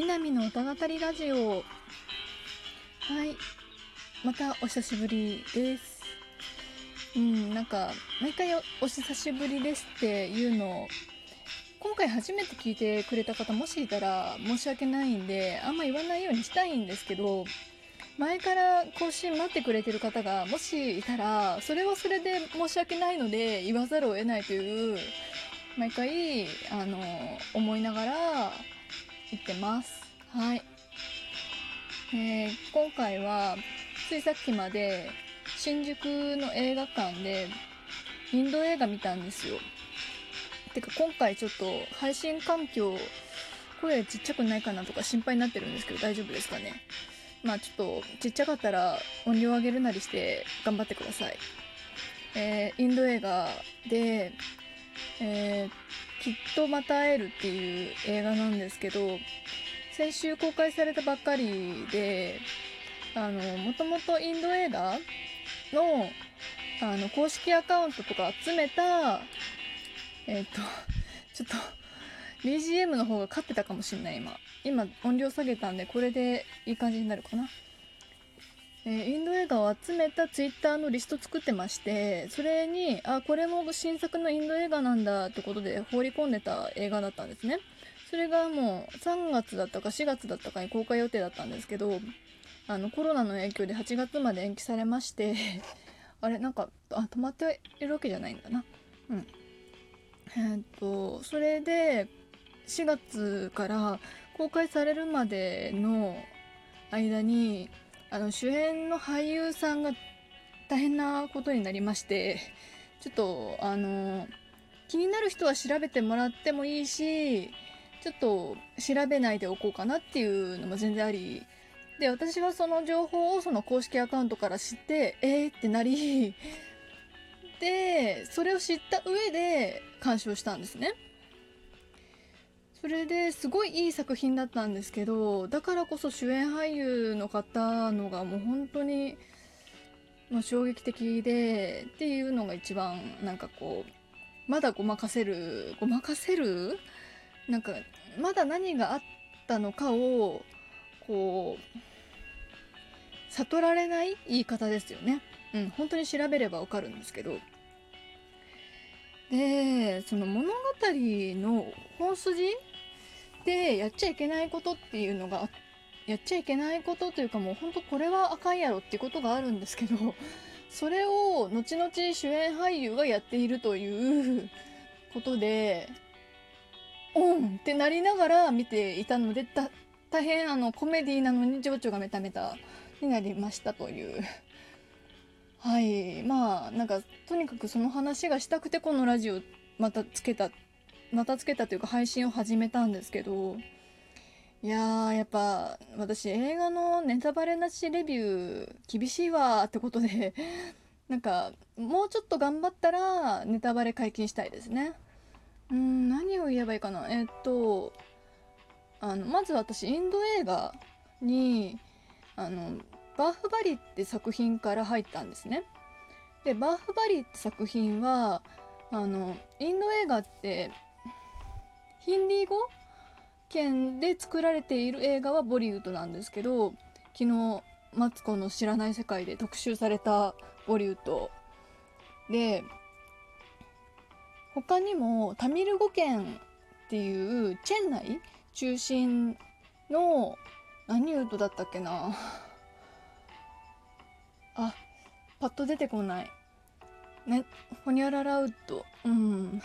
南の歌語りラジオ。はい。またお久しぶりです。うんなんか毎回お久しぶりですっていうの。を今回初めて聞いてくれた方もしいたら申し訳ないんであんま言わないようにしたいんですけど前から更新待ってくれてる方がもしいたらそれはそれで申し訳ないので言わざるを得ないという毎回あの思いながら言ってます。はい、えー今回はついさっきまで新宿の映画館でインド映画見たんですよ。てか今回ちょっと配信環境声ちっちゃくないかなとか心配になってるんですけど大丈夫ですかね？まあちょっとちっちゃかったら音量上げるなりして頑張ってください。えーインド映画で、えーきっとまた会えるっていう映画なんですけど先週公開されたばっかりであのもともとインド映画のあの公式アカウントとか集めたえっ、と ちょっと BGM の方が勝ってたかもしんない今。今音量下げたんでこれでいい感じになるかな。えインド映画を集めたツイッターのリスト作ってましてそれにあこれも新作のインド映画なんだってことで放り込んでた映画だったんですね。それがもう3月だったか4月だったかに公開予定だったんですけどあのコロナの影響で8月まで延期されまして あれなんかあ止まっているわけじゃないんだな。うん。えーっとそれで4月から公開されるまでの間にあの主演の俳優さんが大変なことになりましてちょっとあの気になる人は調べてもらってもいいしちょっと調べないでおこうかなっていうのも全然ありで私はその情報をその公式アカウントから知ってえーってなりでそれを知った上で鑑賞したんですね。それですごいいい作品だったんですけどだからこそ主演俳優の方のがもう本当に、まあ、衝撃的でっていうのが一番なんかこうまだごまかせるごまかせる？なんかまだ何があったのかをこう悟られない？言い方ですよね。うん、本当に調べればわかるんですけど。でその物語の本筋でやっちゃいけないことっていうのがやっちゃいけないことというかもう本当これはあかんやろっていうことがあるんですけど それを後々主演俳優がやっているということでオンってなりながら見ていたので大変あのコメディなのに情緒がメタメタになりましたという。はい。まあなんかとにかくその話がしたくてこのラジオまたつけたまたつけたというか配信を始めたんですけどいやーやっぱ私映画のネタバレなしレビュー厳しいわーってことで なんかもうちょっと頑張ったらネタバレ解禁したいですね。うん何を言えばいいかな。えっとあのまず私インド映画にあのバーフバリって作品から入ったんですね。でバーフバリって作品はあのインド映画ってヒンディー語圏で作られている映画はボリウッドなんですけど昨日マツコの知らない世界で特集されたボリウッドで他にもタミル語圏っていうチェンナイ中心の何ウッドだったっけな？あパッと出てこない。ねホニャララウッド。うん。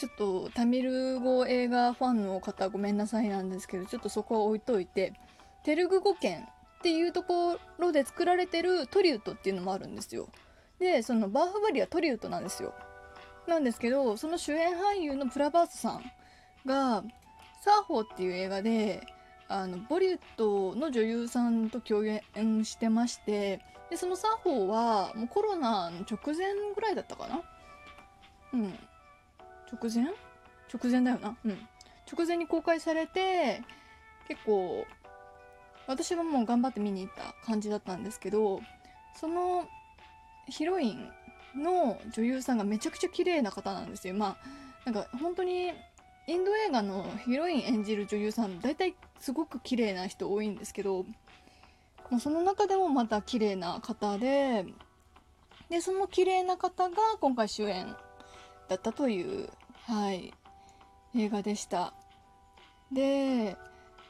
ちょっとタミル語映画ファンの方ごめんなさいなんですけどちょっとそこは置いといてテルグ語圏っていうところで作られてるトリウッドっていうのもあるんですよ。でそのバーフバリはトリウッドなんですよ。なんですけどその主演俳優のプラバースさんが「サーホー」っていう映画であのボリウッドの女優さんと共演してましてでそのサーホーはもうコロナの直前ぐらいだったかな。うん。直前？直前だよな。うん。直前に公開されて結構私はもう頑張って見に行った感じだったんですけどそのヒロインの女優さんがめちゃくちゃ綺麗な方なんですよ。まあなんか本当にインド映画のヒロイン演じる女優さん大体すごく綺麗な人多いんですけどもうその中でもまた綺麗な方ででその綺麗な方が今回主演だったという、はい、映画でしたで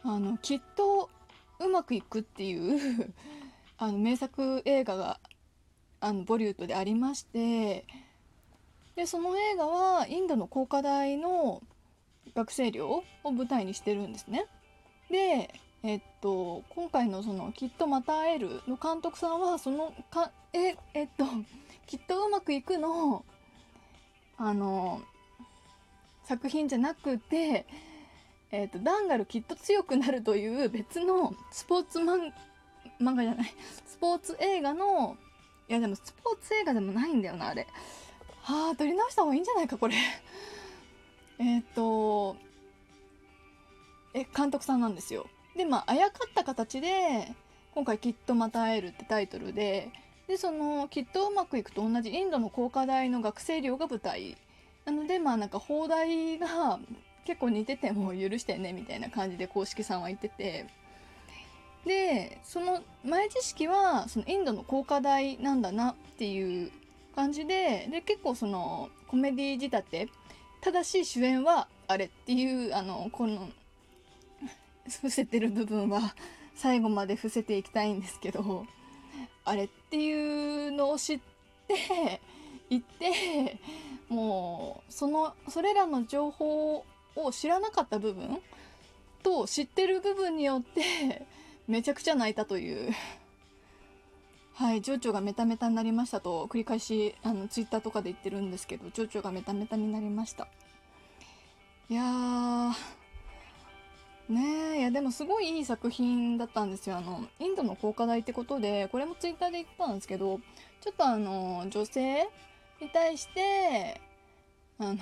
あのきっとうまくいくっていう あの名作映画があのボリュードでありましてでその映画はインドの工科大の学生寮を舞台にしてるんですね。でえっと今回のその「きっとまた会える」の監督さんはそのかええっと「きっとうまくいくの」あの作品じゃなくてえっと、ダンガルきっと強くなるという別のスポーツ漫漫画じゃない。スポーツ映画のいやでもスポーツ映画でもないんだよなあれ。はあ撮り直した方がいいんじゃないかこれ。えっとえ監督さんなんですよ。でまああやかった形で今回「きっとまた会える」ってタイトルででその「きっとうまくいく」と同じインドの工科大の学生寮が舞台。なのでまあなんか放題が 結構似てても許してねみたいな感じで公式さんは言ってて。でその前知識はそのインドの工科大なんだなっていう感じでで結構そのコメディ仕立てただし主演はあれっていうあのこの 伏せてる部分は最後まで伏せていきたいんですけどあれっていうのを知って行ってもうそのそれらの情報を知らなかった部分と知ってる部分によって めちゃくちゃ泣いたという。はい情緒がメタメタになりましたと繰り返しあのツイッターとかで言ってるんですけど情緒がメタメタになりました。いやーねえいやでもすごいいい作品だったんですよ。あのインドの高科大ってことでこれもツイッターで言ったんですけどちょっとあの女性に対してあの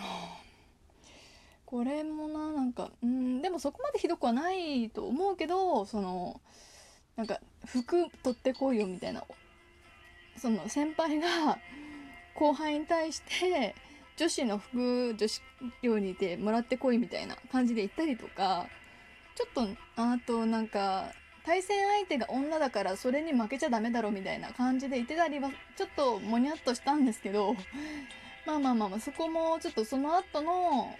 これもななんかうんでもそこまでひどくはないと思うけどそのなんか服取ってこいよみたいなその先輩が後輩に対して女子の服女子寮にいてもらってこいみたいな感じで言ったりとかちょっとあとなんか対戦相手が女だからそれに負けちゃダメだろみたいな感じで言ってたりはちょっともにゃっとしたんですけど まあまあまあまあそこもちょっとその後の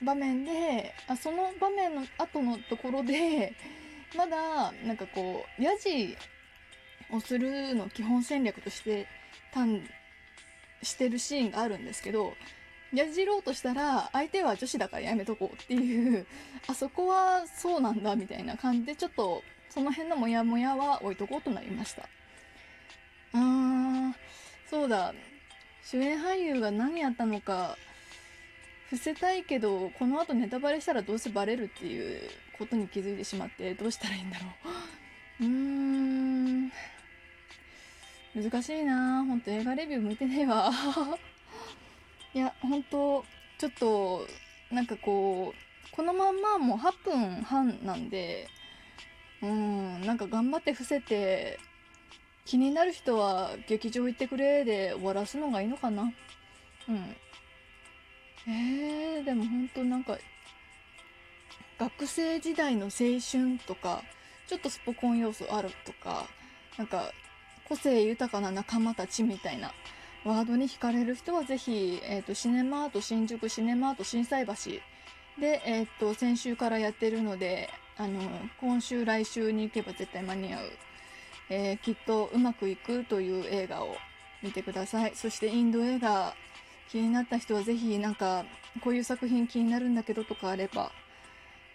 場面であその場面の後のところで まだなんかこうヤジをするの基本戦略としてたんしてるシーンがあるんですけどやじろうとしたら相手は女子だからやめとこうっていうあそこはそうなんだみたいな感じでちょっとその辺のモヤモヤは置いとこうとなりました。あーそうだ。主演俳優が何やったのか伏せたいけどこの後ネタバレしたらどうせバレるっていうことに気づいてしまってどうしたらいいんだろう。うーん。難しいな。ほんと映画レビュー向いてねえわ。いやほんとちょっとなんかこうこのまんまもう8分半なんでうん。なんか頑張って伏せて気になる人は劇場行ってくれで終わらすのがいいのかな。うん。えー、でも本当なんか学生時代の青春とかちょっとスポコン要素あるとかなんか個性豊かな仲間たちみたいなワードに惹かれる人はぜひ、えーと、シネマアート新宿シネマアート心斎橋で、えーと、先週からやってるのであの今週来週に行けば絶対間に合う、えー、きっとうまくいくという映画を見てくださいそしてインド映画気になった人はぜひなんかこういう作品気になるんだけどとかあれば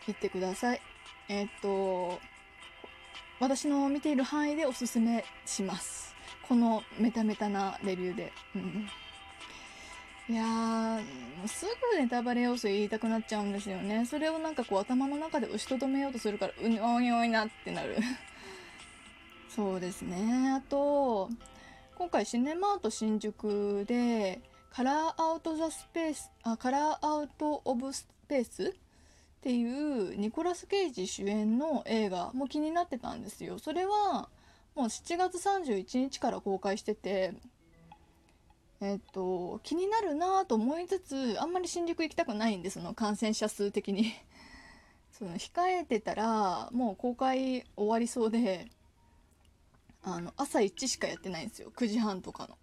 言ってください。えー、っと私の見ている範囲でおすすめします。このメタメタなレビューで。うん、いやーすぐネタバレ要素言いたくなっちゃうんですよね。それをなんかこう頭の中で押しとどめようとするからうおいおいなってなる。そうですね。あと今回シネマート新宿でカラーアウト・ザ・スペースあカラーアウト・オブ・スペース？っていうニコラス・ケイジ主演の映画も気になってたんですよそれはもう7月31日から公開しててえっと気になるなと思いつつあんまり新宿行きたくないんでその感染者数的に その控えてたらもう公開終わりそうであの朝1しかやってないんですよ9時半とかの。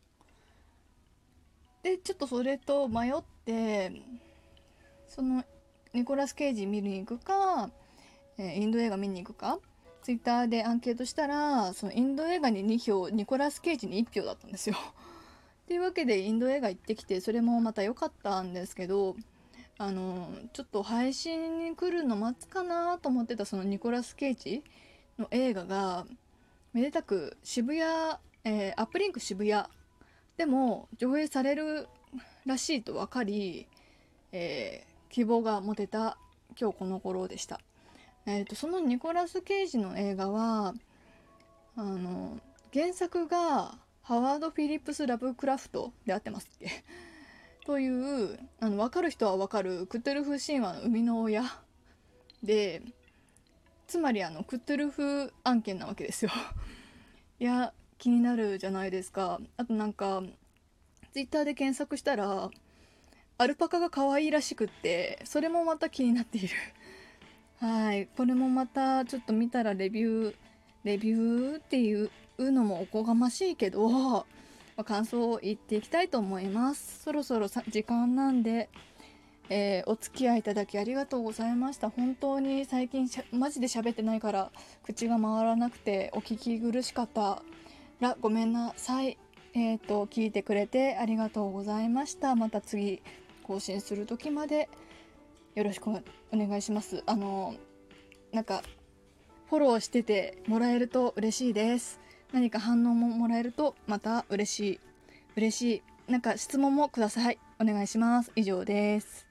でちょっとそれと迷ってそのニコラス・ケイジ見に行くか、えインド映画見に行くかツイッターでアンケートしたらそのインド映画に2票ニコラス・ケイジに1票だったんですよ。というわけでインド映画行ってきてそれもまた良かったんですけどあのちょっと配信に来るの待つかなと思ってたそのニコラス・ケイジの映画がめでたく渋谷、えー、アップリンク渋谷でも上映されるらしいと分かり、えー、希望が持てた今日この頃でした。えーと、そのニコラス・ケイジの映画はあの原作がハワード・フィリップス・ラブクラフトで合ってますっけ？というあの分かる人は分かるクトゥルフ神話の生みの親でつまりあのクトゥルフ案件なわけですよ。いや気になるじゃないですか。あとなんかツイッターで検索したらアルパカが可愛いらしくってそれもまた気になっている。はい。これもまたちょっと見たらレビューレビューっていううのもおこがましいけど、まあ、感想を言っていきたいと思います。そろそろ時間なんで、えー、お付き合いいただきありがとうございました。本当に最近マジで喋ってないから口が回らなくてお聞き苦しかった。らごめんなさい。えっ、ー、と聞いてくれてありがとうございました。また次更新する時までよろしくお願いします。あの、なんか、フォローしててもらえると嬉しいです。何か反応ももらえるとまた嬉しい。嬉しい。なんか質問もください。お願いします。以上です。